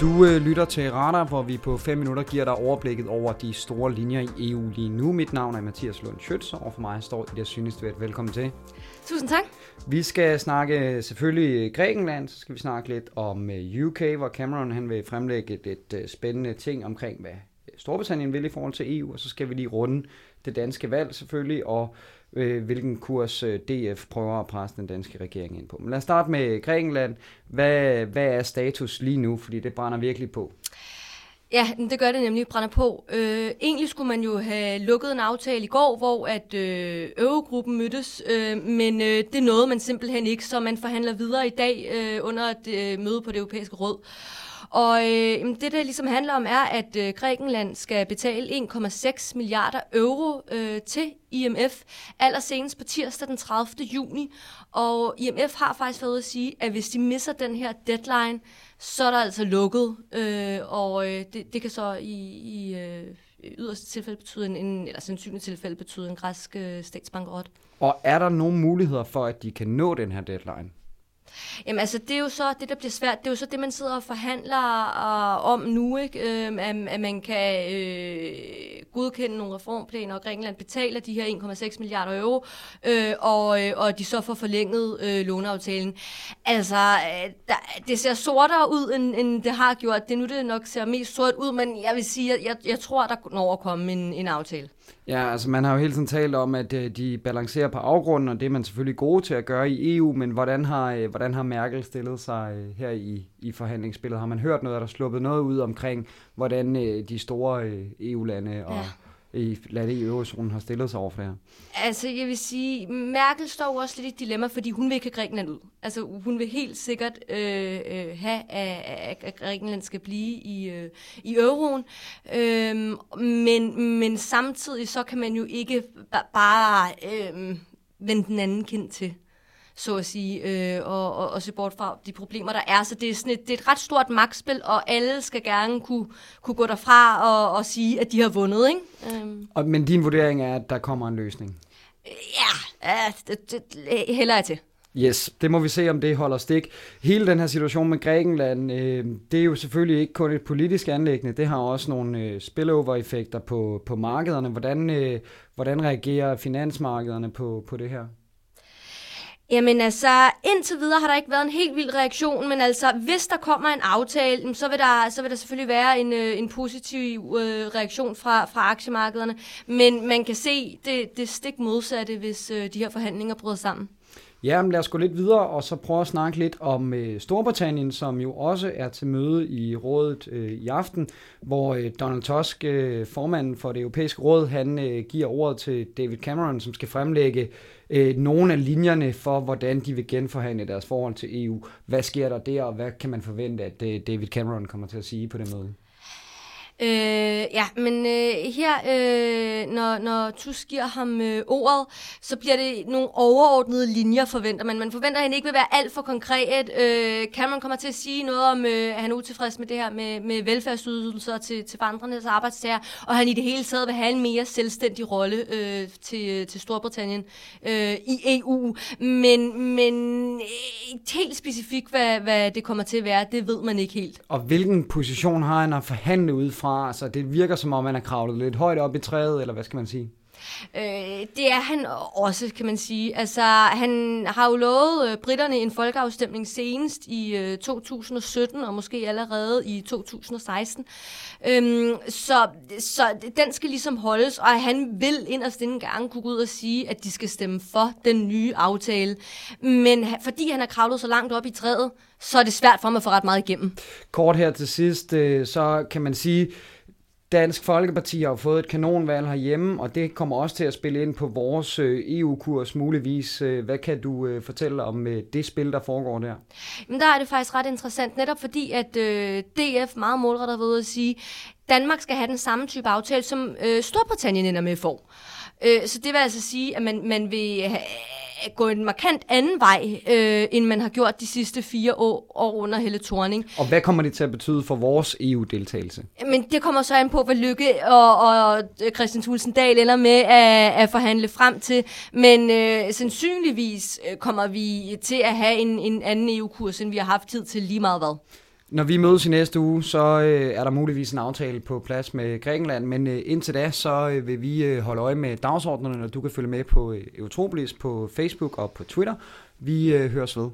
Du øh, lytter til Radar, hvor vi på 5 minutter giver dig overblikket over de store linjer i EU lige nu. Mit navn er Mathias Lund Schøtz, og for mig står Ida Synestvedt. Velkommen til. Tusind tak. Vi skal snakke selvfølgelig Grækenland, så skal vi snakke lidt om øh, UK, hvor Cameron han vil fremlægge lidt øh, spændende ting omkring, hvad Storbritannien vil i forhold til EU, og så skal vi lige runde det danske valg selvfølgelig, og øh, hvilken kurs øh, DF prøver at presse den danske regering ind på. Men lad os starte med Grækenland. Hvad, hvad er status lige nu? Fordi det brænder virkelig på. Ja, det gør det nemlig, brænder på. Øh, egentlig skulle man jo have lukket en aftale i går, hvor at øh, øvegruppen mødtes, øh, men øh, det nåede man simpelthen ikke, så man forhandler videre i dag øh, under et øh, møde på det europæiske råd. Og øh, det, det ligesom handler om, er, at øh, Grækenland skal betale 1,6 milliarder euro øh, til IMF, allersenest på tirsdag den 30. juni. Og IMF har faktisk fået at sige, at hvis de misser den her deadline, så er der altså lukket. Øh, og øh, det, det kan så i, i øh, yderste tilfælde betyde en, en, eller sandsynligt tilfælde betyde en græsk øh, statsbankerot. Og er der nogle muligheder for, at de kan nå den her deadline? Jamen altså, det er jo så det, der bliver svært. Det er jo så det, man sidder og forhandler uh, om nu, ikke? Uh, at, at man kan uh, godkende nogle reformplaner, og Grækenland betaler de her 1,6 milliarder euro, uh, og, uh, og de så får forlænget uh, låneaftalen. Altså, uh, der, det ser sortere ud, end, end det har gjort. Det er nu, det nok ser mest sort ud, men jeg vil sige, at jeg, jeg tror, der når at komme en, en aftale. Ja, altså man har jo hele tiden talt om, at øh, de balancerer på afgrunden, og det er man selvfølgelig gode til at gøre i EU, men hvordan har, øh, hvordan har Merkel stillet sig øh, her i, i forhandlingsspillet? Har man hørt noget, er der sluppet noget ud omkring, hvordan de store EU-lande og ja i lande i eurozonen har stillet sig over for det her? Altså, jeg vil sige, Merkel står jo også lidt i et dilemma, fordi hun vil ikke have Grækenland ud. Altså, hun vil helt sikkert øh, øh, have, at, at Grækenland skal blive i, øh, i euroen. Øh, men, men samtidig så kan man jo ikke bare øh, vende den anden kind til så at sige, øh, og, og, og se bort fra de problemer, der er. Så det er, sådan et, det er et ret stort magtspil, og alle skal gerne kunne, kunne gå derfra og, og sige, at de har vundet. Ikke? Øhm. Og, men din vurdering er, at der kommer en løsning? Ja, ja det, det, det hælder jeg til. Yes, det må vi se, om det holder stik. Hele den her situation med Grækenland, øh, det er jo selvfølgelig ikke kun et politisk anlæggende, det har også nogle øh, spillover-effekter på, på markederne. Hvordan, øh, hvordan reagerer finansmarkederne på, på det her? Jamen altså, indtil videre har der ikke været en helt vild reaktion, men altså, hvis der kommer en aftale, så vil der, så vil der selvfølgelig være en, øh, en positiv øh, reaktion fra, fra aktiemarkederne. Men man kan se det, det stik modsatte, hvis øh, de her forhandlinger bryder sammen. Ja, men lad os gå lidt videre og så prøve at snakke lidt om øh, Storbritannien, som jo også er til møde i rådet øh, i aften, hvor øh, Donald Tusk, øh, formanden for det europæiske råd, han øh, giver ordet til David Cameron, som skal fremlægge øh, nogle af linjerne for, hvordan de vil genforhandle deres forhold til EU. Hvad sker der der, og hvad kan man forvente, at øh, David Cameron kommer til at sige på det møde? Øh, ja, men øh, her, øh, når, når Tusk giver ham øh, ordet, så bliver det nogle overordnede linjer, forventer man. Man forventer, at han ikke vil være alt for konkret. Øh, Cameron kommer til at sige noget om, øh, at han er utilfreds med det her med, med velfærdsydelser til, til vandrende arbejdstager, og han i det hele taget vil have en mere selvstændig rolle øh, til, til Storbritannien øh, i EU. Men, men øh, helt specifikt, hvad, hvad det kommer til at være, det ved man ikke helt. Og hvilken position har han at forhandle ud fra? Fra? så det virker som om, man har kravlet lidt højt op i træet, eller hvad skal man sige? Øh, det er han også, kan man sige. Altså, han har jo lovet øh, britterne en folkeafstemning senest i øh, 2017, og måske allerede i 2016. Øhm, så, så den skal ligesom holdes, og han vil inderst inden gang kunne gå ud og sige, at de skal stemme for den nye aftale. Men fordi han har kravlet så langt op i træet, så er det svært for ham at få ret meget igennem. Kort her til sidst, øh, så kan man sige, Dansk Folkeparti har fået et kanonvalg herhjemme, og det kommer også til at spille ind på vores øh, EU-kurs muligvis. Øh, hvad kan du øh, fortælle om det spil, der foregår der? Men der er det faktisk ret interessant, netop fordi at DF meget målrettet har været ude at sige, Danmark skal have den samme type aftale, som Storbritannien ender med for. så det vil altså sige, at man, man vil have gå en markant anden vej, øh, end man har gjort de sidste fire år, år under Helle Thorning. Og hvad kommer det til at betyde for vores EU-deltagelse? Men det kommer så an på, hvad Lykke og, og Christian Thulsen Dahl ender med at, at forhandle frem til. Men øh, sandsynligvis øh, kommer vi til at have en, en anden EU-kurs, end vi har haft tid til lige meget hvad. Når vi mødes i næste uge, så øh, er der muligvis en aftale på plads med Grækenland, men øh, indtil da, så øh, vil vi øh, holde øje med dagsordnerne, og du kan følge med på øh, Eutropolis på Facebook og på Twitter. Vi øh, høres ved.